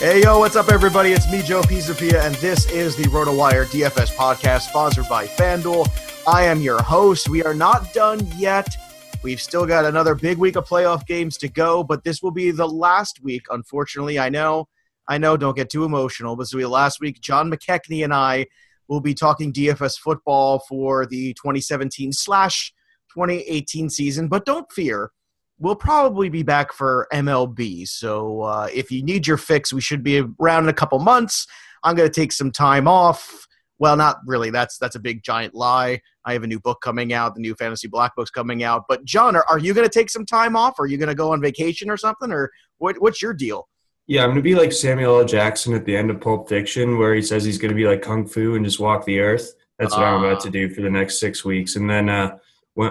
Hey, yo, what's up, everybody? It's me, Joe Pisapia, and this is the RotoWire DFS podcast sponsored by FanDuel. I am your host. We are not done yet. We've still got another big week of playoff games to go, but this will be the last week, unfortunately. I know, I know, don't get too emotional, but this will be the last week. John McKechnie and I will be talking DFS football for the 2017 slash 2018 season, but don't fear we'll probably be back for MLB. So uh, if you need your fix, we should be around in a couple months. I'm going to take some time off. Well, not really. That's that's a big giant lie. I have a new book coming out. The new Fantasy Black book's coming out. But John, are, are you going to take some time off? Are you going to go on vacation or something? Or what, what's your deal? Yeah, I'm going to be like Samuel L. Jackson at the end of Pulp Fiction, where he says he's going to be like kung fu and just walk the earth. That's what uh, I'm about ah. to do for the next six weeks, and then. Uh,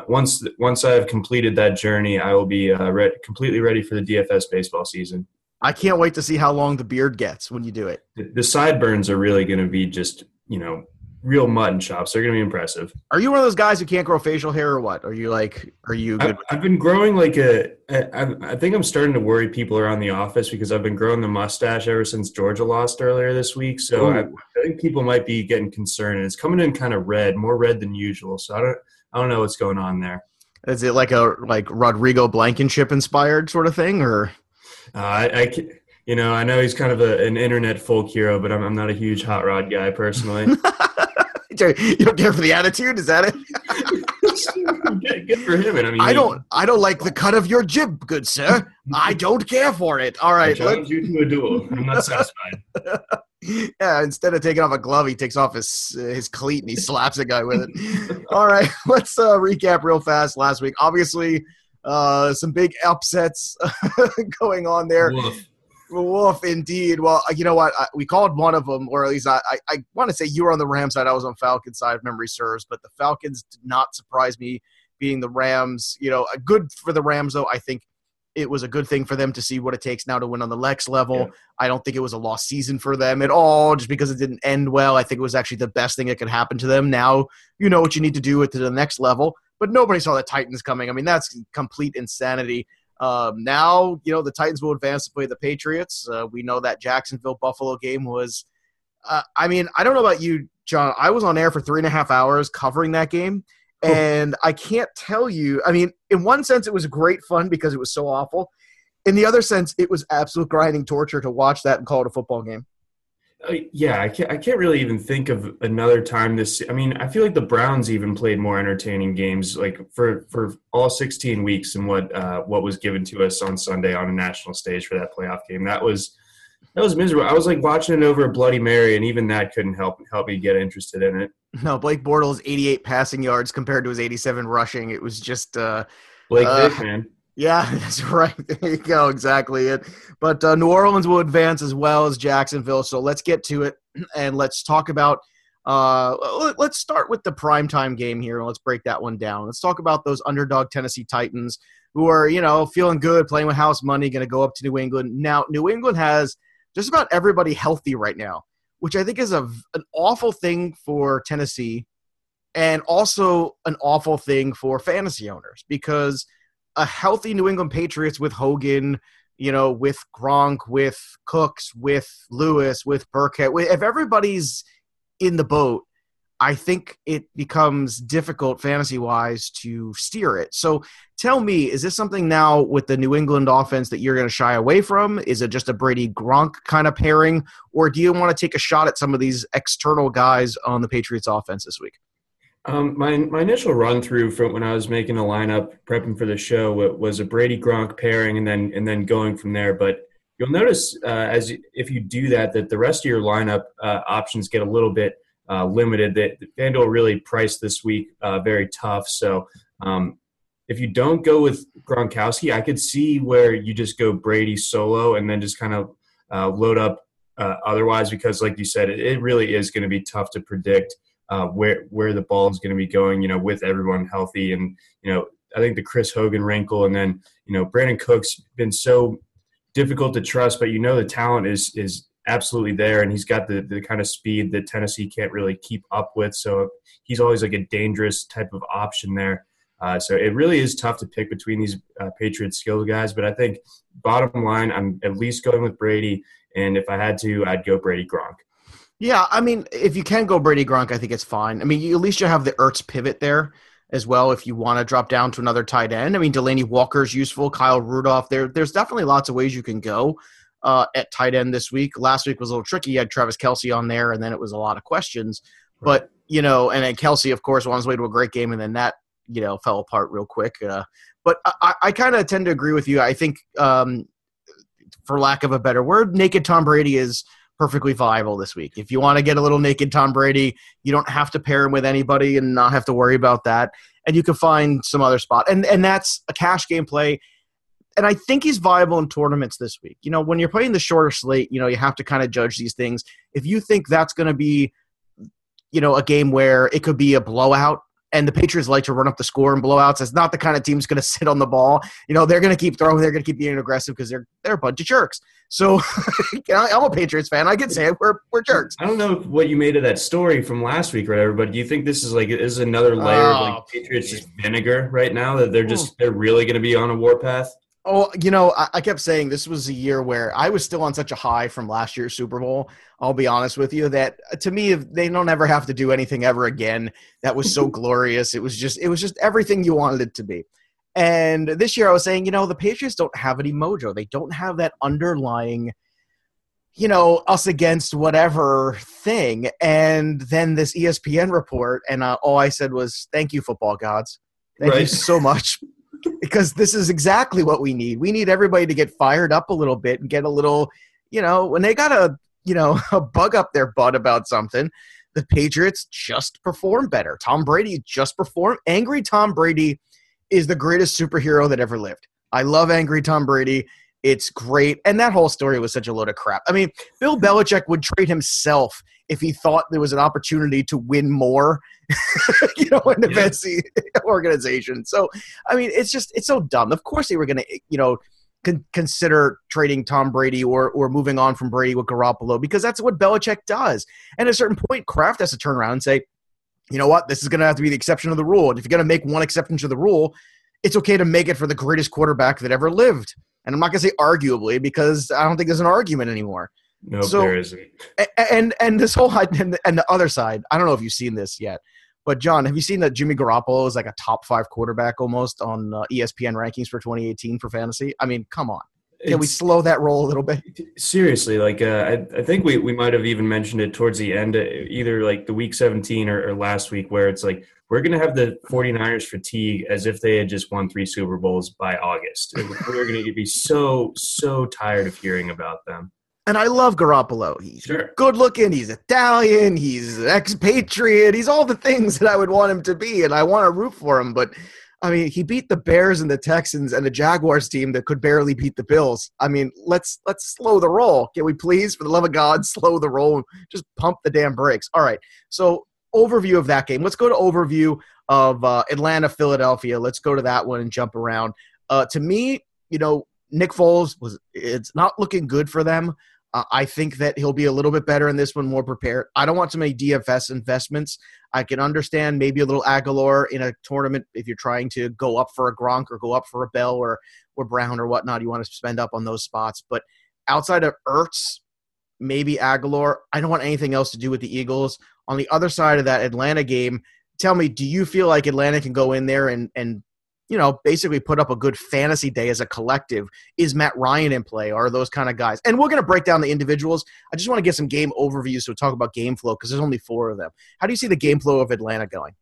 once once I have completed that journey, I will be uh, re- completely ready for the DFS baseball season. I can't wait to see how long the beard gets when you do it. The, the sideburns are really going to be just you know real mutton chops. They're going to be impressive. Are you one of those guys who can't grow facial hair or what? Are you like, are you good? I've, I've been growing like a. I, I think I'm starting to worry people around the office because I've been growing the mustache ever since Georgia lost earlier this week. So I, I, think people might be getting concerned, and it's coming in kind of red, more red than usual. So I don't. I don't know what's going on there. Is it like a like Rodrigo Blankenship inspired sort of thing, or? Uh, I, I, you know, I know he's kind of a, an internet folk hero, but I'm, I'm not a huge hot rod guy personally. you don't care for the attitude? Is that it? good, for him. I mean, I don't. I don't like the cut of your jib, good sir. I don't care for it. All right, I challenge you to a duel. I'm not satisfied. yeah, instead of taking off a glove, he takes off his uh, his cleat and he slaps a guy with it. All right, let's uh, recap real fast. Last week, obviously, uh, some big upsets going on there. Woof. Wolf, indeed. Well, uh, you know what? I, we called one of them, or at least I, I, I want to say you were on the Ram side. I was on Falcon side, if memory serves. But the Falcons did not surprise me being the Rams. You know, good for the Rams, though. I think it was a good thing for them to see what it takes now to win on the Lex level. Yeah. I don't think it was a lost season for them at all, just because it didn't end well. I think it was actually the best thing that could happen to them. Now you know what you need to do it to the next level. But nobody saw the Titans coming. I mean, that's complete insanity. Um, now, you know, the Titans will advance to play the Patriots. Uh, we know that Jacksonville Buffalo game was. Uh, I mean, I don't know about you, John. I was on air for three and a half hours covering that game and I can't tell you. I mean, in one sense, it was great fun because it was so awful. In the other sense, it was absolute grinding torture to watch that and call it a football game. Uh, yeah, I can't. I can't really even think of another time this. I mean, I feel like the Browns even played more entertaining games, like for for all 16 weeks, and what uh, what was given to us on Sunday on a national stage for that playoff game. That was that was miserable. I was like watching it over Bloody Mary, and even that couldn't help help me get interested in it. No, Blake Bortles 88 passing yards compared to his 87 rushing. It was just uh, Blake uh, man. Yeah, that's right. There you go. Exactly it. But uh, New Orleans will advance as well as Jacksonville. So let's get to it and let's talk about. Uh, let's start with the primetime game here and let's break that one down. Let's talk about those underdog Tennessee Titans who are, you know, feeling good, playing with house money, going to go up to New England. Now, New England has just about everybody healthy right now, which I think is a, an awful thing for Tennessee and also an awful thing for fantasy owners because a healthy New England Patriots with Hogan, you know, with Gronk, with Cooks, with Lewis, with Burkhead, if everybody's in the boat, I think it becomes difficult fantasy wise to steer it. So tell me, is this something now with the New England offense that you're going to shy away from? Is it just a Brady Gronk kind of pairing? Or do you want to take a shot at some of these external guys on the Patriots offense this week? Um, my my initial run through from when I was making a lineup, prepping for the show, was a Brady Gronk pairing, and then and then going from there. But you'll notice uh, as if you do that, that the rest of your lineup uh, options get a little bit uh, limited. That FanDuel really priced this week uh, very tough. So um, if you don't go with Gronkowski, I could see where you just go Brady solo and then just kind of uh, load up uh, otherwise, because like you said, it, it really is going to be tough to predict uh, where where the ball is going to be going. You know, with everyone healthy, and you know, I think the Chris Hogan wrinkle, and then you know, Brandin Cooks been so difficult to trust, but you know, the talent is is absolutely there, and he's got the the kind of speed that Tennessee can't really keep up with. So he's always like a dangerous type of option there. Uh, so it really is tough to pick between these uh, Patriots skills guys, but I think bottom line, I'm at least going with Brady, and if I had to, I'd go Brady Gronk. Yeah, I mean, if you can go Brady Gronk, I think it's fine. I mean, you, at least you have the Ertz pivot there as well if you want to drop down to another tight end. I mean, Delanie Walker's useful, Kyle Rudolph. There, there's definitely lots of ways you can go uh, at tight end this week. Last week was a little tricky. You had Travis Kelce on there, and then it was a lot of questions. Right. But you know, and then Kelsey, of course, on his way to a great game, and then that you know fell apart real quick. Uh, but I, I kind of tend to agree with you. I think, um, for lack of a better word, naked Tom Brady is perfectly viable this week. If you want to get a little naked Tom Brady, you don't have to pair him with anybody and not have to worry about that. And you can find some other spot. And and that's a cash game play. And I think he's viable in tournaments this week. You know, when you're playing the shorter slate, you know, you have to kind of judge these things. If you think that's going to be, you know, a game where it could be a blowout, and the Patriots like to run up the score in blowouts. It's not the kind of team that's going to sit on the ball. You know, they're going to keep throwing. They're going to keep being aggressive because they're they're a bunch of jerks. So I'm a Patriots fan. I can say it. We're we're jerks. I don't know what you made of that story from last week, or whatever. But do you think this is like is another layer oh, of like oh, Patriots just vinegar right now that they're just hmm. they're really going to be on a warpath? Oh, you know, I, I, kept saying this was a year where I was still on such a high from last year's Super Bowl. I'll be honest with you that uh, to me, they don't ever have to do anything ever again. That was so glorious. It was just, it was just everything you wanted it to be. And this year, I was saying, you know, the Patriots don't have any mojo. They don't have that underlying, you know, us against whatever thing. And then this ESPN report, and uh, all I said was, "Thank you, football gods. Thank right. you so much." because this is exactly what we need. We need everybody to get fired up a little bit and get a little, you know, when they got a, you know, a bug up their butt about something, the Patriots just perform better. Tom Brady just performed. Angry Tom Brady is the greatest superhero that ever lived. I love Angry Tom Brady. It's great. And that whole story was such a load of crap. I mean, Bill Belichick would trade himself if he thought there was an opportunity to win more, you know, in the yeah. fancy organization. So, I mean, it's just, it's so dumb. Of course they were going to, you know, con- consider trading Tom Brady or, or moving on from Brady with Garoppolo because that's what Belichick does. And at a certain point, Kraft has to turn around and say, you know what, this is going to have to be the exception of the rule. And if you're going to make one exception to the rule, it's okay to make it for the greatest quarterback that ever lived. And I'm not going to say arguably because I don't think there's an argument anymore. No, so, there isn't. And and this whole and the, and the other side, I don't know if you've seen this yet, but John, have you seen that Jimmy Garoppolo is like a top five quarterback almost on uh, ESPN rankings for 2018 for fantasy? I mean, come on. Can it's, we slow that roll a little bit? Seriously, like uh, I, I think we, we might have even mentioned it towards the end, uh, either like the week 17 or, or last week, where it's like we're going to have the 49ers fatigue as if they had just won three Super Bowls by August. we're going to be so, so tired of hearing about them. And I love Garoppolo. He's sure. good looking. He's Italian. He's an expatriate. He's all the things that I would want him to be, and I want to root for him. But I mean, he beat the Bears and the Texans and the Jaguars team that could barely beat the Bills. I mean, let's let's slow the roll. Can we please, for the love of God, slow the roll? Just pump the damn brakes. All right. So overview of that game. Let's go to overview of uh, Atlanta, Philadelphia. Let's go to that one and jump around. Uh, to me, you know, Nick Foles was it's not looking good for them. I think that he'll be a little bit better in this one, more prepared. I don't want to make DFS investments. I can understand maybe a little Agholor in a tournament if you're trying to go up for a Gronk or go up for a Bell or or Brown or whatnot. You want to spend up on those spots, but outside of Ertz, maybe Agholor. I don't want anything else to do with the Eagles. On the other side of that Atlanta game, tell me, do you feel like Atlanta can go in there and and you know, basically put up a good fantasy day as a collective. Is Matt Ryan in play? Are those kind of guys? And we're going to break down the individuals. I just want to get some game overviews so talk about game flow because there's only four of them. How do you see the game flow of Atlanta going?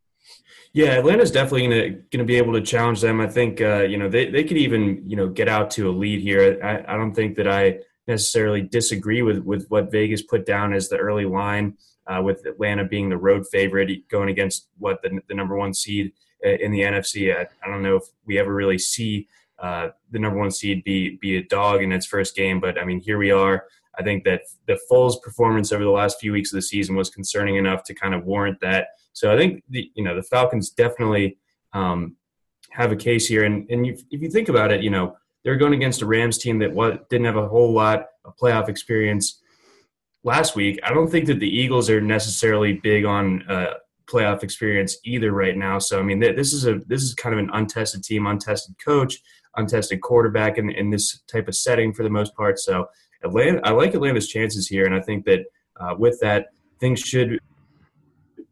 Yeah, Atlanta's definitely going to be able to challenge them. I think uh, you know they, they could even you know get out to a lead here. I, I don't think that I necessarily disagree with with what Vegas put down as the early line uh, with Atlanta being the road favorite going against what the, the number one seed in the NFC. I, I don't know if we ever really see uh, the number one seed be be a dog in its first game, but I mean here we are. I think that the Foles performance over the last few weeks of the season was concerning enough to kind of warrant that. So I think the you know the Falcons definitely um, have a case here, and and you, if you think about it, you know they're going against a Rams team that what didn't have a whole lot of playoff experience last week. I don't think that the Eagles are necessarily big on uh, playoff experience either right now. So I mean, this is a this is kind of an untested team, untested coach, untested quarterback in, in this type of setting for the most part. So Atlanta, I like Atlanta's chances here, and I think that uh, with that, things should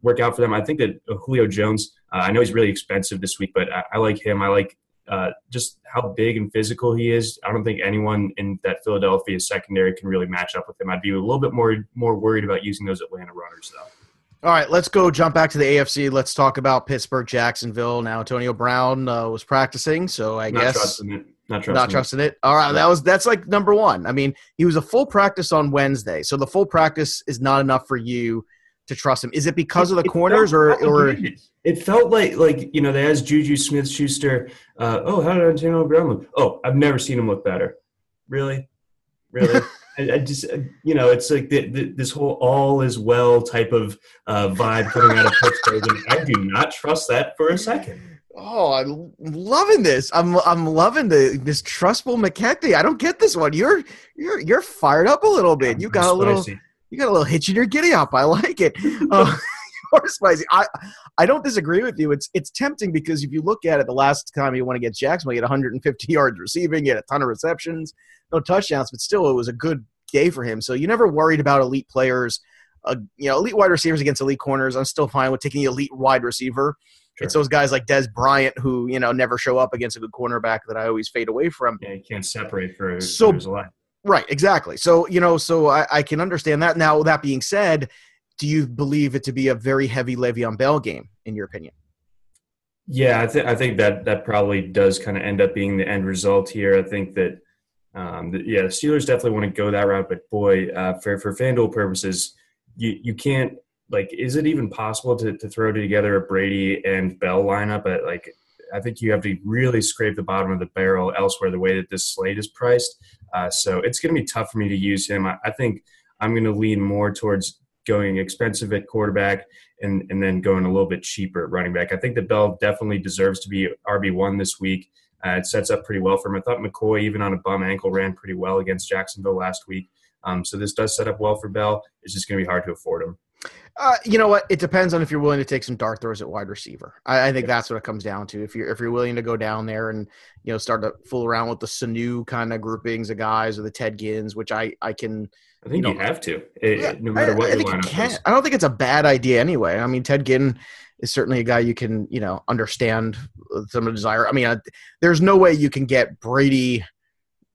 work out for them. I think that Julio Jones, uh, I know he's really expensive this week, but I, I like him. I like uh, just how big and physical he is. I don't think anyone in that Philadelphia secondary can really match up with him. I'd be a little bit more more worried about using those Atlanta runners though. All right, let's go jump back to the AFC. Let's talk about Pittsburgh, Jacksonville. Now, Antonio Brown uh, was practicing, so I guess not guess trusting it. Not trusting, not trusting it. it. All right, that was that's like number one. I mean, he was a full practice on Wednesday, so the full practice is not enough for you to trust him. Is it because of the corners, or or it felt like like you know they asked Juju Smith Schuster, uh, oh, how did Antonio Brown look? Oh, I've never seen him look better. Really, really. I, I, just, you know, it's like the, the, this whole all is well type of uh, vibe coming out of Pittsburgh. And I do not trust that for a second. Oh, I'm loving this. I'm I'm loving the this trustful McKechnie. I don't get this one. You're you're you're fired up a little bit. You got a little you got a little hitch in your giddy up. I like it. Uh, you're spicy. I I don't disagree with you. It's it's tempting because if you look at it, the last time you went against Jacksonville, he had 150 yards receiving, he had a ton of receptions no touchdowns, but still it was a good day for him. So you never worried about elite players, uh, you know, elite wide receivers against elite corners. I'm still fine with taking the elite wide receiver. Sure. It's those guys like Dez Bryant who you know never show up against a good cornerback that I always fade away from. Yeah, you can't separate for so right, exactly. So you know, so I, I can understand that. Now that being said, do you believe it to be a very heavy Le'Veon Bell game in your opinion? Yeah, I think I think that that probably does kind of end up being the end result here. I think that um, the, yeah, the Steelers definitely want to go that route, but boy, uh, for for FanDuel purposes, you you can't like. Is it even possible to to throw together a Brady and Bell lineup? At, like, I think you have to really scrape the bottom of the barrel elsewhere. The way that this slate is priced, uh, so it's going to be tough for me to use him. I, I think I'm going to lean more towards going expensive at quarterback and and then going a little bit cheaper at running back. I think that Bell definitely deserves to be RB one this week. Uh, it sets up pretty well for him. I thought McCoy, even on a bum ankle, ran pretty well against Jacksonville last week. Um, so this does set up well for Bell. It's just going to be hard to afford him. Uh, you know what? It depends on if you're willing to take some dart throws at wide receiver. I, I think yeah. that's what it comes down to. If you're if you're willing to go down there and you know start to fool around with the Sanu kind of groupings of guys or the Ted Ginns, which I I can. I think you, know, you have to, it, yeah, no matter what I, your lineup is. I don't think it's a bad idea anyway. I mean, Ted Ginn is certainly a guy you can you know understand some of the desire. I mean, uh, there's no way you can get Brady,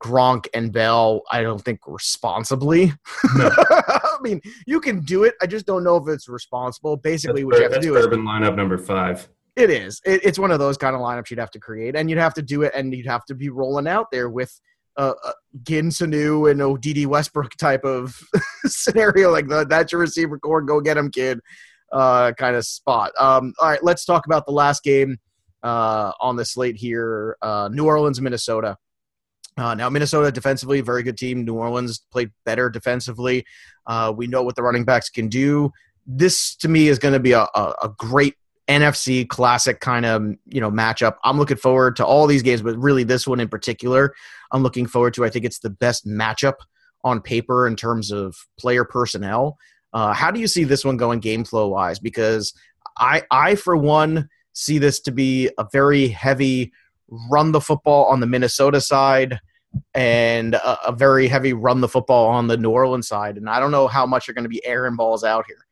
Gronk, and Bell. I don't think responsibly. No. I mean, you can do it. I just don't know if it's responsible. Basically, that's what you have to do urban is lineup number five. It is. It, it's one of those kind of lineups you'd have to create, and you'd have to do it, and you'd have to be rolling out there with uh, uh, Ginn Sanu and ODD Westbrook type of scenario. Like the, that's your receiver core. Go get him, kid uh, kind of spot. Um, all right, let's talk about the last game. uh, on the slate here uh, New Orleans, Minnesota. Uh, now, Minnesota defensively, very good team. New Orleans played better defensively. Uh, we know what the running backs can do. This, to me, is going to be a, a, a great NFC classic kind of you know matchup. I'm looking forward to all these games, but really this one in particular, I'm looking forward to. I think it's the best matchup on paper in terms of player personnel. Uh, how do you see this one going game flow wise? Because I, I for one, see this to be a very heavy run the football on the Minnesota side and a, a very heavy run the football on the New Orleans side. And I don't know how much are going to be airing balls out here.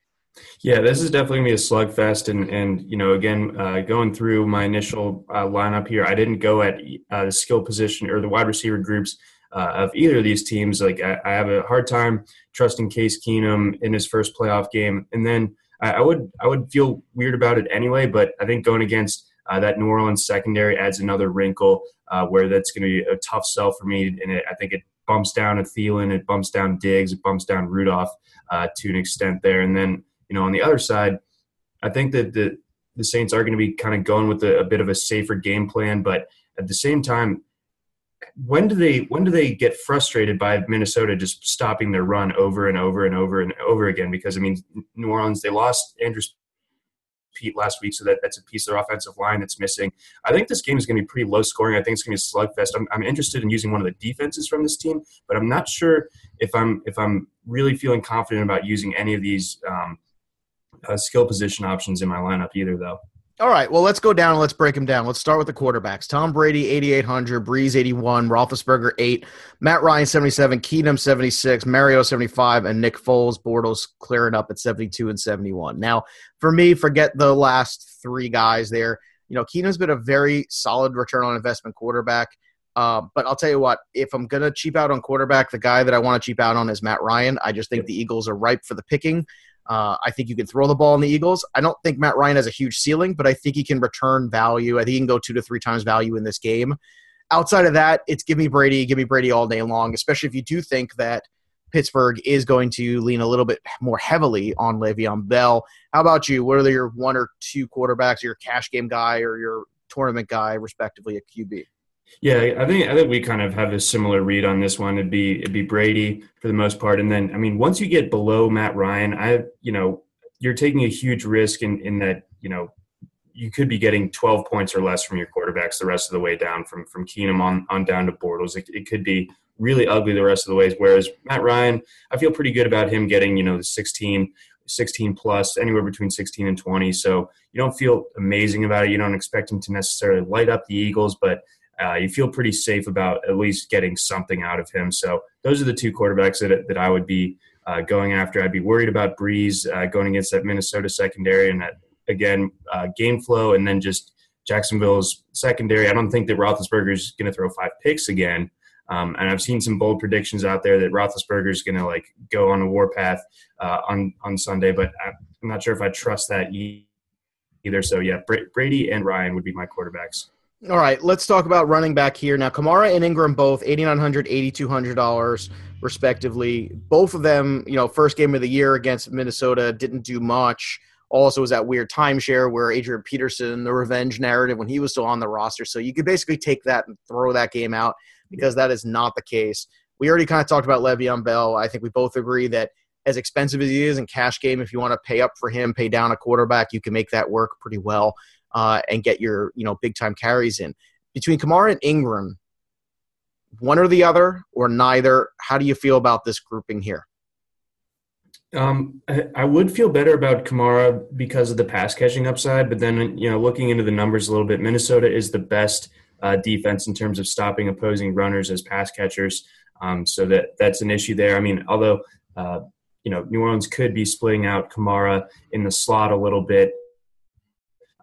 Yeah, this is definitely gonna be a slugfest, and and you know, again, uh, going through my initial uh, lineup here, I didn't go at uh, the skill position or the wide receiver groups uh, of either of these teams. Like, I, I, have a hard time trusting Case Keenum in his first playoff game, and then I, I would I would feel weird about it anyway. But I think going against uh, that New Orleans secondary adds another wrinkle uh, where that's going to be a tough sell for me, and it, I think it bumps down a Thielen, it bumps down Diggs, it bumps down Rudolph to an extent there, and then you know, on the other side, I think that the the Saints are going to be kind of going with a, a bit of a safer game plan, but at the same time, when do they when do they get frustrated by Minnesota just stopping their run over and over and over and over again? Because I mean, New Orleans they lost Andrew Peat last week, so that, that's a piece of their offensive line that's missing. I think this game is going to be pretty low scoring. I think it's going to be a slugfest. I'm, I'm interested in using one of the defenses from this team, but I'm not sure if I'm if I'm really feeling confident about using any of these um, uh, skill position options in my lineup either, though. All right, well, let's go down and let's break them down. Let's start with the quarterbacks. Tom Brady, 8,800, Brees, 81, Roethlisberger, 8, Matt Ryan, 77, Keenum, 76, Mariota, 75, and Nick Foles, Bortles clearing up at 72 and 71. Now, for me, forget the last three guys there. You know, Keenum's been a very solid return on investment quarterback. Uh, but I'll tell you what, if I'm going to cheap out on quarterback, the guy that I want to cheap out on is Matt Ryan. I just think the Eagles are ripe for the picking. Uh, I think you can throw the ball in the Eagles. I don't think Matt Ryan has a huge ceiling, but I think he can return value. I think he can go two to three times value in this game. Outside of that, it's give me Brady, give me Brady all day long, especially if you do think that Pittsburgh is going to lean a little bit more heavily on Le'Veon Bell. How about you? What are your one or two quarterbacks, your cash game guy or your tournament guy, respectively, at QB? Yeah, I think I think we kind of have a similar read on this one. It'd be it'd be Brady for the most part, and then I mean, once you get below Matt Ryan, I you know you're taking a huge risk in in that you know you could be getting 12 points or less from your quarterbacks the rest of the way down from from Keenum on on down to Bortles. It, it could be really ugly the rest of the ways. Whereas Matt Ryan, I feel pretty good about him getting you know the 16 16 plus, anywhere between 16 and 20. So you don't feel amazing about it. You don't expect him to necessarily light up the Eagles, but uh, you feel pretty safe about at least getting something out of him. So those are the two quarterbacks that, that I would be uh, going after. I'd be worried about Brees uh, going against that Minnesota secondary and that, again, uh, game flow and then just Jacksonville's secondary. I don't think that Roethlisberger is going to throw five picks again. Um, and I've seen some bold predictions out there that Roethlisberger is going to like go on a warpath uh, on on Sunday, but I'm not sure if I trust that either. So yeah, Brady and Ryan would be my quarterbacks. All right, let's talk about running back here. Now, Kamara and Ingram both $8,900, $8,200 respectively. Both of them, you know, first game of the year against Minnesota didn't do much. Also, was that weird timeshare where Adrian Peterson, the revenge narrative, when he was still on the roster. So you could basically take that and throw that game out because that is not the case. We already kind of talked about Le'Veon Bell. I think we both agree that as expensive as he is in cash game, if you want to pay up for him, pay down a quarterback, you can make that work pretty well uh, and get your you know big time carries in. Between Kamara and Ingram, one or the other or neither. How do you feel about this grouping here? Um, I, would feel better about Kamara because of the pass catching upside, but then you know looking into the numbers a little bit, Minnesota is the best uh, defense in terms of stopping opposing runners as pass catchers. Um, so that that's an issue there. I mean, although uh, you know New Orleans could be splitting out Kamara in the slot a little bit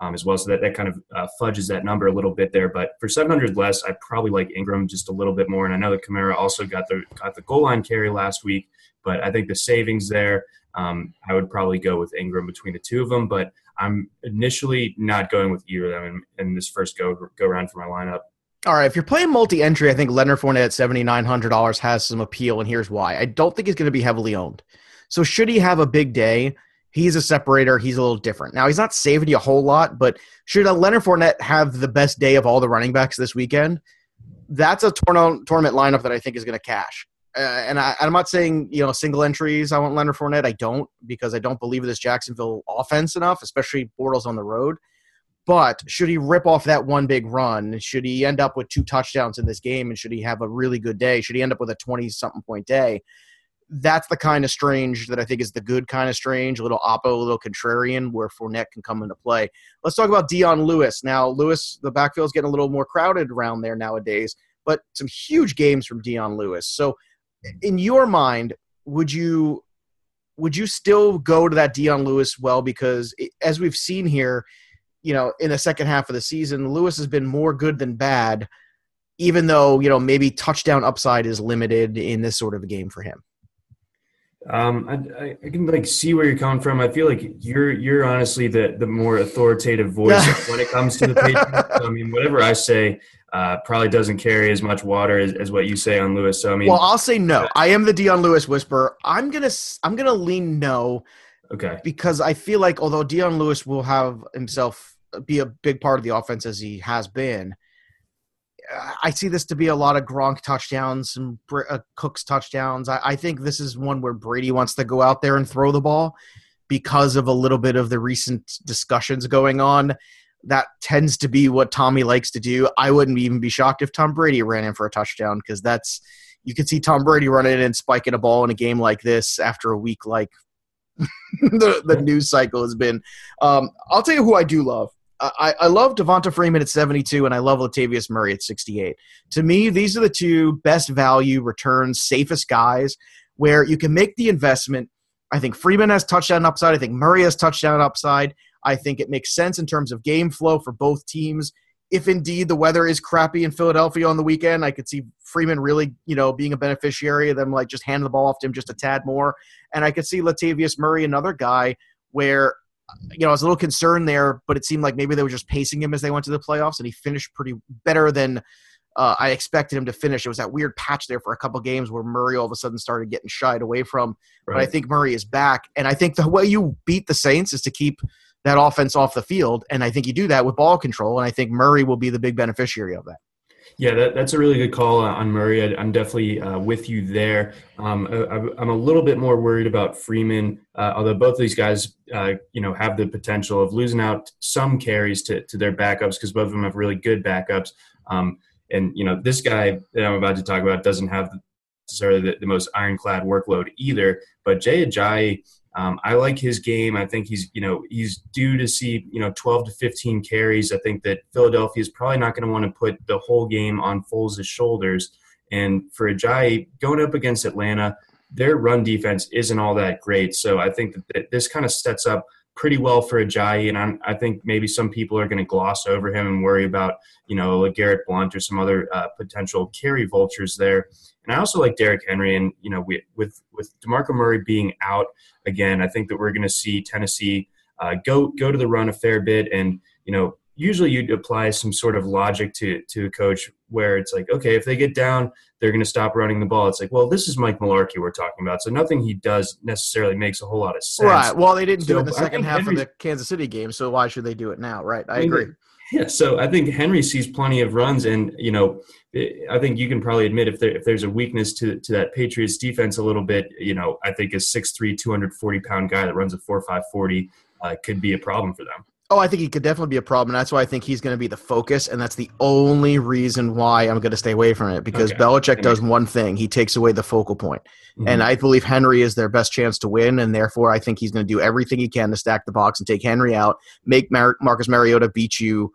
um, as well. So that, that kind of uh, fudges that number a little bit there. But for 700 less, I probably like Ingram just a little bit more. And I know that Kamara also got the got the goal line carry last week, but I think the savings there, um, I would probably go with Ingram between the two of them. But I'm initially not going with either of them in, in this first go go around for my lineup. All right, if you're playing multi-entry, I think Leonard Fournette at seventy nine hundred dollars has some appeal, and here's why. I don't think he's going to be heavily owned. So should he have a big day, He's a separator. He's a little different. Now he's not saving you a whole lot, but should Leonard Fournette have the best day of all the running backs this weekend? That's a tournament lineup that I think is going to cash. Uh, and I, am not saying you know single entries. I want Leonard Fournette. I don't because I don't believe this Jacksonville offense enough, especially Bortles on the road. But should he rip off that one big run? Should he end up with two touchdowns in this game? And should he have a really good day? Should he end up with a 20 something point day? That's the kind of strange that I think is the good kind of strange, a little oppo, a little contrarian, where Fournette can come into play. Let's talk about Dion Lewis. Now, Lewis, the backfield's getting a little more crowded around there nowadays, but some huge games from Dion Lewis. So, in your mind, would you would you still go to that Dion Lewis well? Because eh, as we've seen here, you know, in the second half of the season, Lewis has been more good than bad, even though, you know, maybe touchdown upside is limited in this sort of a game for him. Um, I, I, can like see where you're coming from. I feel like you're you're honestly the the more authoritative voice when it comes to the Patriots. I mean, whatever I say uh, probably doesn't carry as much water as, as, what you say on Lewis. So I mean, well, I'll say no. I am the Dion Lewis whisperer. I'm gonna I'm gonna lean no. Okay. Because I feel like although Dion Lewis will have himself be a big part of the offense as he has been. I see this to be a lot of Gronk touchdowns and uh, Cook's touchdowns. I, I, think this is one where Brady wants to go out there and throw the ball because of a little bit of the recent discussions going on. That tends to be what Tommy likes to do. I wouldn't even be shocked if Tom Brady ran in for a touchdown because that's you could see Tom Brady running in and spiking a ball in a game like this after a week like the, the news cycle has been. Um, I'll tell you who I do love. I, I love Devonta Freeman at 72, and I love Latavius Murray at 68. To me, these are the two best value returns, safest guys where you can make the investment. I think Freeman has touchdown upside. I think Murray has touchdown upside. I think it makes sense in terms of game flow for both teams. If indeed the weather is crappy in Philadelphia on the weekend, I could see Freeman really, you know, being a beneficiary of them, like just hand the ball off to him just a tad more. And I could see Latavius Murray, another guy where you know, I was a little concerned there, but it seemed like maybe they were just pacing him as they went to the playoffs, and he finished pretty better than uh, I expected him to finish. It was that weird patch there for a couple games where Murray all of a sudden started getting shied away from. Right. But I think Murray is back, and I think the way you beat the Saints is to keep that offense off the field, and I think you do that with ball control, and I think Murray will be the big beneficiary of that. Yeah, that, that's a really good call on Murray. I, am definitely uh, with you there. Um, I, am a little bit more worried about Freeman, uh, although both of these guys, uh, you know, have the potential of losing out some carries to, to their backups because both of them have really good backups. Um, and you know, this guy that I'm about to talk about doesn't have necessarily the, the most ironclad workload either. But Jay Ajayi um, I like his game. I think he's, you know, he's due to see, you know, 12 to 15 carries. I think that Philadelphia is probably not going to want to put the whole game on Foles' shoulders. And for Ajayi going up against Atlanta, their run defense isn't all that great. So I think that this kind of sets up pretty well for Ajayi, and I'm, i think maybe some people are going to gloss over him and worry about you know like Garrett Blount or some other uh, potential carry vultures there. And I also like Derrick Henry, and you know with with with Demarco Murray being out again, I think that we're going to see Tennessee uh, go go to the run a fair bit, and you know usually you'd apply some sort of logic to to a coach where it's like, okay, if they get down, they're going to stop running the ball. It's like, well, this is Mike Mularkey we're talking about, so nothing he does necessarily makes a whole lot of sense. Right. Well, they didn't so do it in the second half Henry, of the Kansas City game, so why should they do it now? Right. I, I agree. Yeah, so I think Henry sees plenty of runs, and you know, I think you can probably admit if there if there's a weakness to to that Patriots defense a little bit, you know, I think a 6'3", 240 pound guy that runs a four five forty uh, could be a problem for them. Oh, I think he could definitely be a problem. And that's why I think he's going to be the focus. And that's the only reason why I'm going to stay away from it because okay. Belichick does one thing he takes away the focal point. Mm-hmm. And I believe Henry is their best chance to win. And therefore, I think he's going to do everything he can to stack the box and take Henry out, make Mar- Marcus Mariota beat you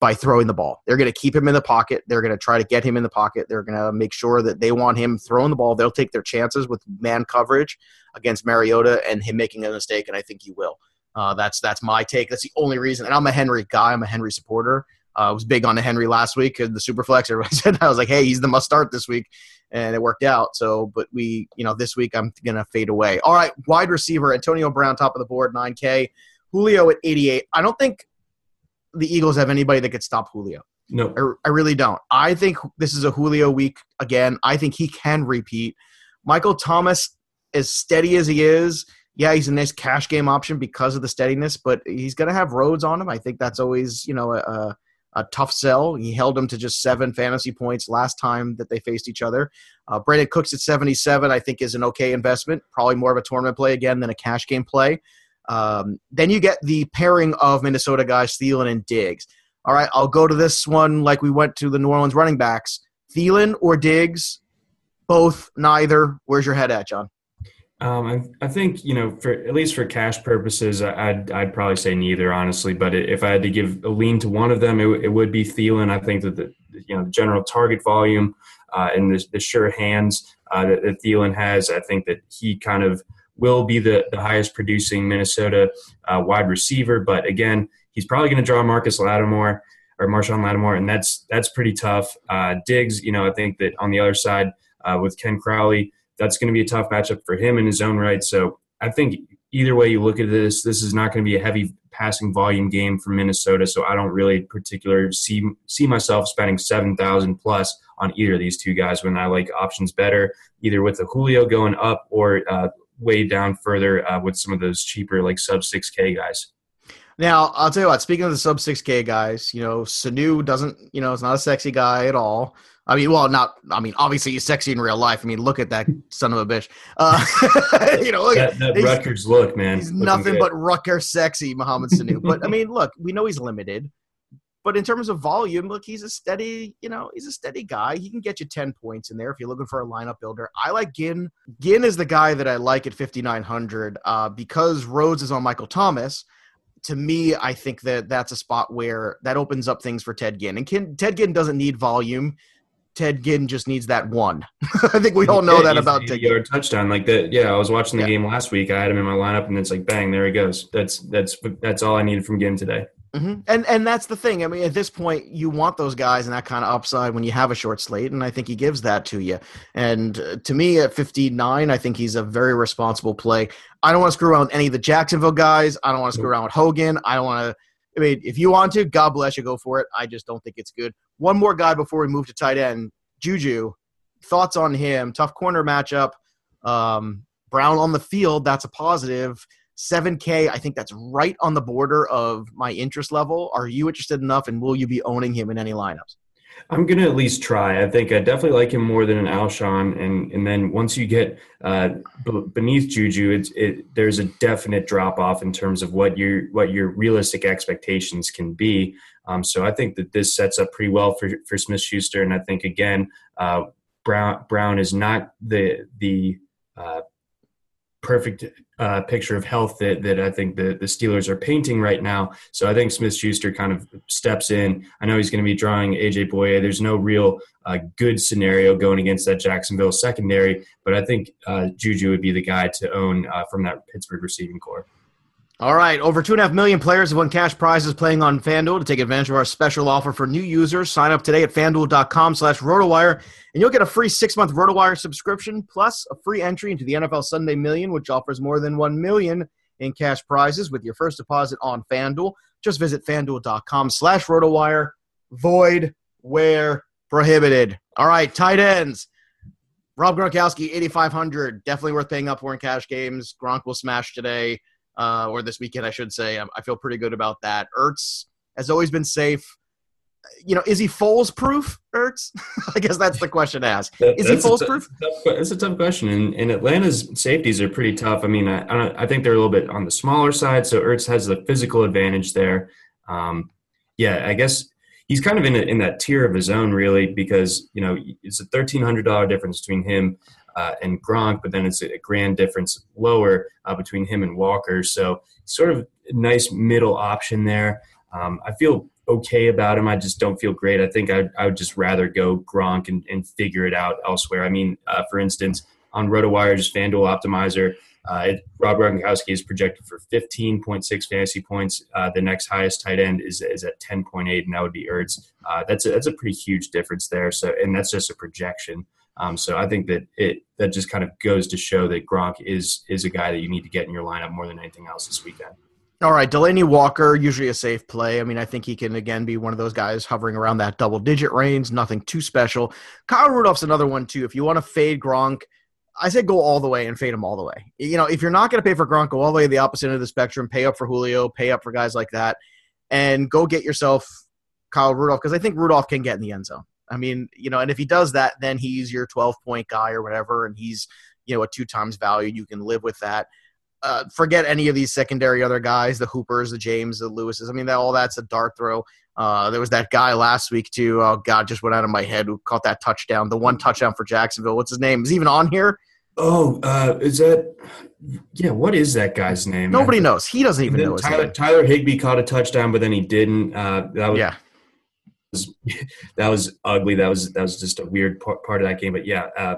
by throwing the ball. They're going to keep him in the pocket. They're going to try to get him in the pocket. They're going to make sure that they want him throwing the ball. They'll take their chances with man coverage against Mariota and him making a mistake. And I think he will. Uh, that's that's my take. That's the only reason. And I'm a Henry guy. I'm a Henry supporter. Uh, I was big on the Henry last week in the Superflex. Everybody said I was like, hey, he's the must start this week, and it worked out. So, but we, you know, this week I'm gonna fade away. All right, wide receiver Antonio Brown, top of the board, 9K. Julio at 88. I don't think the Eagles have anybody that could stop Julio. No, I, I really don't. I think this is a Julio week again. I think he can repeat. Michael Thomas, as steady as he is, yeah, he's a nice cash game option because of the steadiness, but he's going to have Rhodes on him. I think that's always, you know, a, a tough sell. He held him to just seven fantasy points last time that they faced each other. Uh, Brandin Cooks at 77, I think, is an okay investment. Probably more of a tournament play again than a cash game play. Um, then you get the pairing of Minnesota guys, Thielen and Diggs. All right, I'll go to this one like we went to the New Orleans running backs. Thielen or Diggs? Both, neither. Where's your head at, John? Um, I, think you know, for at least for cash purposes, I'd I'd probably say neither, honestly. But if I had to give a lean to one of them, it, it would be Thielen. I think that the you know the general target volume uh, and the, the sure hands uh, that, that Thielen has, I think that he kind of will be the, the highest producing Minnesota uh, wide receiver. But again, he's probably going to draw Marcus Lattimore or Marshon Lattimore, and that's that's pretty tough. Uh, Diggs, you know, I think that on the other side uh, with Ken Crawley that's going to be a tough matchup for him in his own right. So I think either way you look at this, this is not going to be a heavy passing volume game for Minnesota. So I don't really particularly see see myself spending seven thousand plus on either of these two guys when I like options better, either with the Julio going up or uh, way down further uh, with some of those cheaper like sub six K guys. Now I'll tell you what. Speaking of the sub six K guys, you know Sanu doesn't, you know, it's not a sexy guy at all. I mean, well, not. I mean, obviously he's sexy in real life. I mean, look at that son of a bitch. Uh, you know, look, that, that Rutgers look, man. He's nothing good. but Rucker sexy, Mohamed Sanu. but I mean, look, we know he's limited. But in terms of volume, look, he's a steady, you know, he's a steady guy. He can get you 10 points in there if you're looking for a lineup builder. I like Ginn. Ginn is the guy that I like at 5,900 uh, because Rhodes is on Michael Thomas. To me, I think that that's a spot where that opens up things for Ted Ginn. And Ted Ginn doesn't need volume. Ted Ginn just needs that one. I think we all know that about Ted Ginn. touchdown like that. Yeah, I was watching the yeah. game last week. I had him in my lineup, and it's like bang, there he goes. That's that's that's all I needed from Ginn today. Mm-hmm. And and that's the thing. I mean, at this point, you want those guys and that kind of upside when you have a short slate, and I think he gives that to you. And uh, to me, at fifty nine, I think he's a very responsible play. I don't want to screw around with any of the Jacksonville guys. I don't want to screw around with Hogan. I don't want to. I mean, if you want to, God bless you, go for it. I just don't think it's good. One more guy before we move to tight end, Juju. Thoughts on him? Tough corner matchup. Um, Brown on the field, that's a positive. 7K, I think that's right on the border of my interest level. Are you interested enough, and will you be owning him in any lineups? I'm going to at least try. I think I definitely like him more than an Alshon, and and then once you get uh, b- beneath Juju, it's it, there's a definite drop off in terms of what your what your realistic expectations can be. Um, so I think that this sets up pretty well for for Smith Schuster, and I think again, uh, Brown Brown is not the the uh, perfect uh, picture of health that, that I think the, the Steelers are painting right now. So I think Smith Schuster kind of steps in. I know he's going to be drawing AJ Bouye. There's no real uh, good scenario going against that Jacksonville secondary, but I think uh, Juju would be the guy to own uh, from that Pittsburgh receiving corps. All right, over two and a half million players have won cash prizes playing on FanDuel. To take advantage of our special offer for new users, sign up today at FanDuel.com slash RotoWire, and you'll get a free six-month RotoWire subscription, plus a free entry into the NFL Sunday Million, which offers more than one million in cash prizes with your first deposit on FanDuel. Just visit FanDuel.com slash RotoWire. Void where prohibited. All right, tight ends. Rob Gronkowski, 8,500. Definitely worth paying up for in cash games. Gronk will smash today uh, or this weekend, I should say. I feel pretty good about that. Ertz has always been safe. You know, is he Foles proof, Ertz? I guess that's the question to ask. Is he Foles proof? It's a tough question. And, and, Atlanta's safeties are pretty tough. I mean, I, I, think they're a little bit on the smaller side, so Ertz has the physical advantage there. Um, yeah, I guess he's kind of in a, in that tier of his own, really, because you know it's a thirteen hundred dollar difference between him uh, and Gronk, but then it's a grand difference lower uh, between him and Walker. So sort of nice middle option there. Um, I feel okay about him. I just don't feel great. I think I, I would just rather go Gronk and, and figure it out elsewhere. I mean, uh, for instance, on RotoWire's FanDuel Optimizer, uh, Rob Gronkowski is projected for 15.6 fantasy points. Uh, the next highest tight end is, is at 10.8, and that would be Ertz. Uh, that's a, that's a pretty huge difference there. So, and that's just a projection. Um, so I think that it that just kind of goes to show that Gronk is is a guy that you need to get in your lineup more than anything else this weekend. All right, Delanie Walker, usually a safe play. I mean, I think he can again be one of those guys hovering around that double digit range, nothing too special. Kyle Rudolph's another one too. If you want to fade Gronk, I say go all the way and fade him all the way. You know, if you're not going to pay for Gronk, go all the way to the opposite end of the spectrum. Pay up for Julio, pay up for guys like that, and go get yourself Kyle Rudolph because I think Rudolph can get in the end zone. I mean, you know, and if he does that, then he's your 12 point guy or whatever, and he's you know a two times value. You can live with that. Uh, forget any of these secondary other guys, the Hoopers, the James, the Lewises. I mean, that, all that's a dart throw. Uh, there was that guy last week too. Oh God, just went out of my head who caught that touchdown, the one touchdown for Jacksonville. What's his name? Is he even on here? Oh, uh, is that? Yeah, what is that guy's name? Nobody knows. He doesn't even know his Tyler. Tyler Higbee caught a touchdown, but then he didn't. Uh, that was Yeah, was that was ugly. That was that was just a weird part, part of that game. But yeah, uh,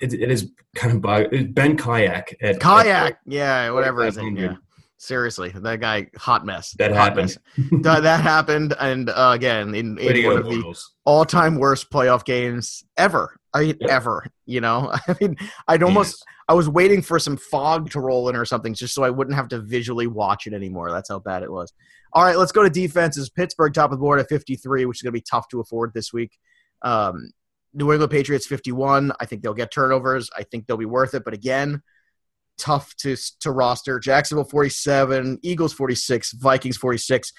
it, it is kind of bug. Ben Kayak at kayak. Yeah, whatever his That name. Yeah. Seriously, that guy, hot mess. That Hot happened. mess. that, happened, and uh, again, in, in one of the all-time worst playoff games ever. I mean, ever. You know, I mean, I'd almost. I was waiting for some fog to roll in or something, just so I wouldn't have to visually watch it anymore. That's how bad it was. All right, let's go to defenses. Pittsburgh top of the board at 53, which is going to be tough to afford this week. Um, New England Patriots 51. I think they'll get turnovers. I think they'll be worth it, but again, tough to to roster. Jacksonville 47, Eagles 46, Vikings 46.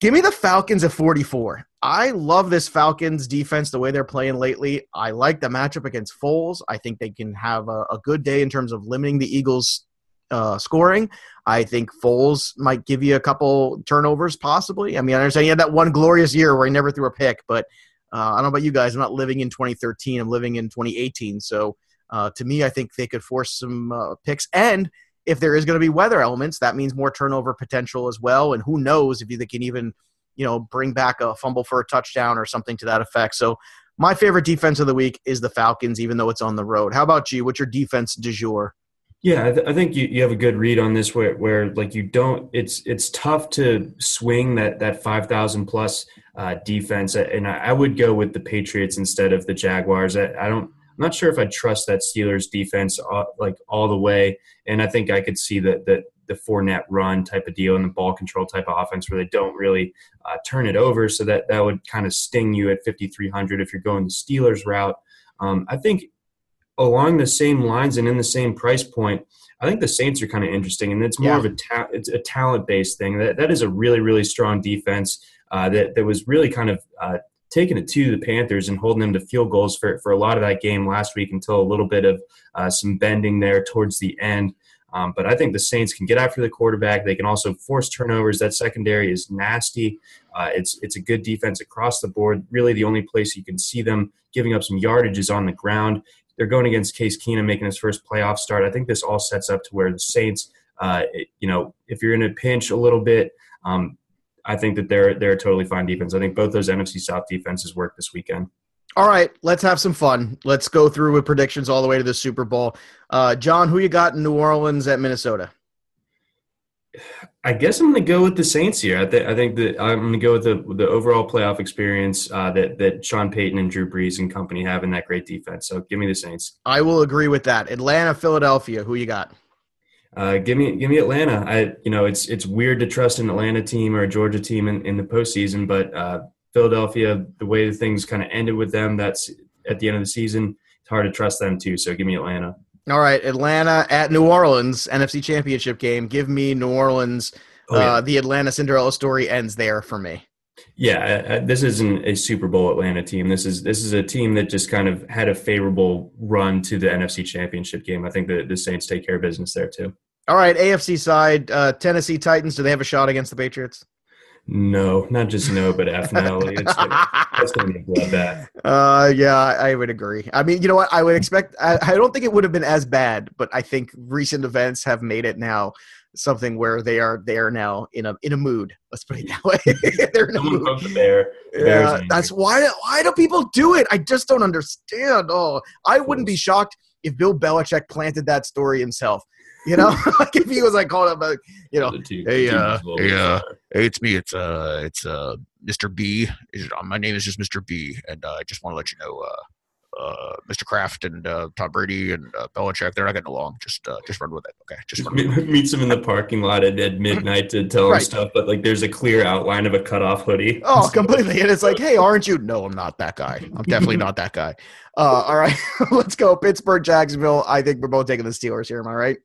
Give me the Falcons at 44. I love this Falcons defense the way they're playing lately. I like the matchup against Foles. I think they can have a, a good day in terms of limiting the Eagles' uh, scoring. I think Foles might give you a couple turnovers, possibly. I mean, I understand he had that one glorious year where he never threw a pick, but uh, I don't know about you guys. I'm not living in 2013. I'm living in 2018. So uh, to me, I think they could force some uh, picks. And if there is going to be weather elements, that means more turnover potential as well. And who knows if they can even, you know, bring back a fumble for a touchdown or something to that effect. So my favorite defense of the week is the Falcons, even though it's on the road. How about you? What's your defense du jour? Yeah, I, th- I think you, you have a good read on this where, where like you don't it's it's tough to swing that that five thousand plus uh, defense and I, I would go with the Patriots instead of the Jaguars. I, I don't I'm not sure if I trust that Steelers defense uh, like all the way, and I think I could see that that the net run type of deal and the ball control type of offense where they don't really uh, turn it over, so that that would kind of sting you at 5300 if you're going the Steelers route. Um, I think along the same lines and in the same price point, I think the Saints are kind of interesting, and it's more Yeah. of a ta- it's a talent based thing. That that is a really really strong defense uh, that that was really kind of uh, taking it to the Panthers and holding them to field goals for for a lot of that game last week until a little bit of uh, some bending there towards the end. Um, but I think the Saints can get after the quarterback. They can also force turnovers. That secondary is nasty. Uh, it's it's a good defense across the board. Really, the only place you can see them giving up some yardage is on the ground. They're going against Case Keenum, making his first playoff start. I think this all sets up to where the Saints, uh, you know, if you're in a pinch a little bit, um, I think that they're they're a totally fine defense. I think both those NFC South defenses work this weekend. All right, let's have some fun. Let's go through with predictions all the way to the Super Bowl. Uh, John, who you got in New Orleans at Minnesota? I guess I'm going to go with the Saints here. I, th- I think that I'm going to go with the the overall playoff experience uh, that that Sean Payton and Drew Brees and company have in that great defense. So give me the Saints. I will agree with that. Atlanta, Philadelphia, who you got? Uh, give me give me Atlanta. I you know it's it's weird to trust an Atlanta team or a Georgia team in, in the postseason, but uh, Philadelphia, the way the things kind of ended with them, that's at the end of the season. It's hard to trust them too. So give me Atlanta. All right, Atlanta at New Orleans, NFC Championship game. Give me New Orleans. Oh, yeah. uh, the Atlanta Cinderella story ends there for me. Yeah, uh, uh, this isn't a Super Bowl Atlanta team. This is this is a team that just kind of had a favorable run to the NFC Championship game. I think the the Saints take care of business there too. All right, AFC side, uh, Tennessee Titans. Do they have a shot against the Patriots? No, not just no, but F no. Like, it's gonna, it's gonna be a bloodbath. Uh, yeah, I would agree. I mean, you know what? I would expect. I, I don't think it would have been as bad, but I think recent events have made it now something where they are they are now in a in a mood. Let's put it that way. They're in a Someone mood. the bear. Yeah, that's why. Why do people do it? I just don't understand. Oh, I wouldn't be shocked if Bill Belichick planted that story himself. You know, like if he was like calling up, like, you know, Hey, uh, is a little hey, uh. Hey, it's me. It's uh, it's uh, Mr. B. Is- uh, My name is just Mr. B, and uh, I just want to let you know, uh, uh, Mr. Kraft and uh, Tom Brady and uh, Belichick, they're not getting along. Just uh, just run with it. Okay, just run with it. meets him in the parking lot at, at midnight to tell him stuff, but like there's a clear outline of a cutoff hoodie. Oh, completely. And it's like, hey, aren't you? No, I'm not that guy. I'm definitely not that guy. Uh, all right, let's go. Pittsburgh, Jacksonville. I think we're both taking the Steelers here. Am I right?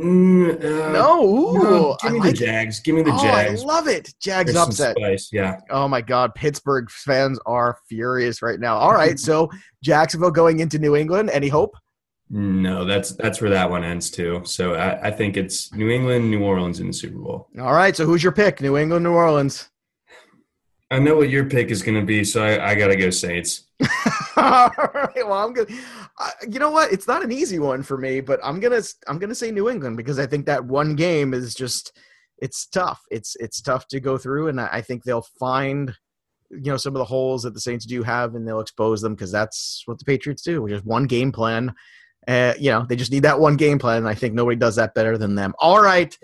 Mm, uh, No. Ooh, no, give I me like the Jags. Give me the Oh, Jags. I love it. Jags There's upset. spice, Yeah. Oh my God, Pittsburgh fans are furious right now. All right, so Jacksonville going into New England. Any hope? No, that's that's where that one ends too. So I, I think it's New England, New Orleans in the Super Bowl. All right, so who's your pick? New England, New Orleans. I know what your pick is going to be, so I, I got to go Saints. All right, well, I'm gonna. You know what? It's not an easy one for me, but I'm gonna I'm gonna say New England because I think that one game is just it's tough. It's it's tough to go through, and I I think they'll find you know some of the holes that the Saints do have, and they'll expose them because that's what the Patriots do. Which is one game plan. Uh, you know, they just need that one game plan, and I think nobody does that better than them. All right.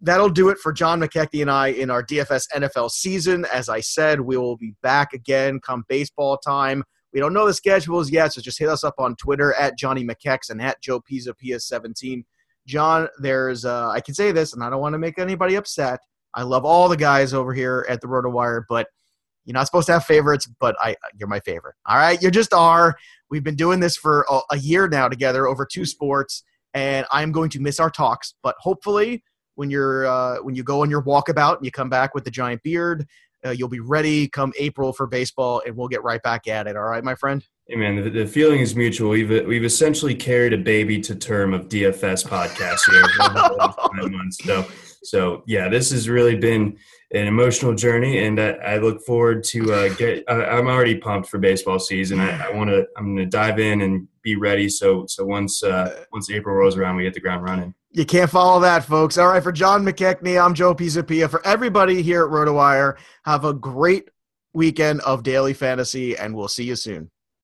That'll do it for John McKechnie and I in our DFS NFL season. As I said, we will be back again come baseball time. We don't know the schedules yet, so just hit us up on Twitter at Johnny McKex and at Joe Pisa PS17. John, there's uh, I can say this, and I don't want to make anybody upset. I love all the guys over here at the RotoWire, but you're not supposed to have favorites. But I, you're my favorite. All right, you just are. We've been doing this for a, a year now together over two sports, and I'm going to miss our talks. But hopefully, when you're uh, when you go on your walkabout and you come back with the giant beard, uh, you'll be ready come April for baseball, and we'll get right back at it. All right, my friend. Hey man, the, the feeling is mutual. We've we've essentially carried a baby to term of DFS podcast here months. So so yeah, this has really been an emotional journey, and I, I look forward to uh, get. I, I'm already pumped for baseball season. I, I want to. I'm going to dive in and be ready. So so once uh, once April rolls around, we hit the ground running. You can't follow that, folks. All right, for John McKechnie, I'm Joe Pisapia. For everybody here at RotoWire, have a great weekend of daily fantasy, and we'll see you soon.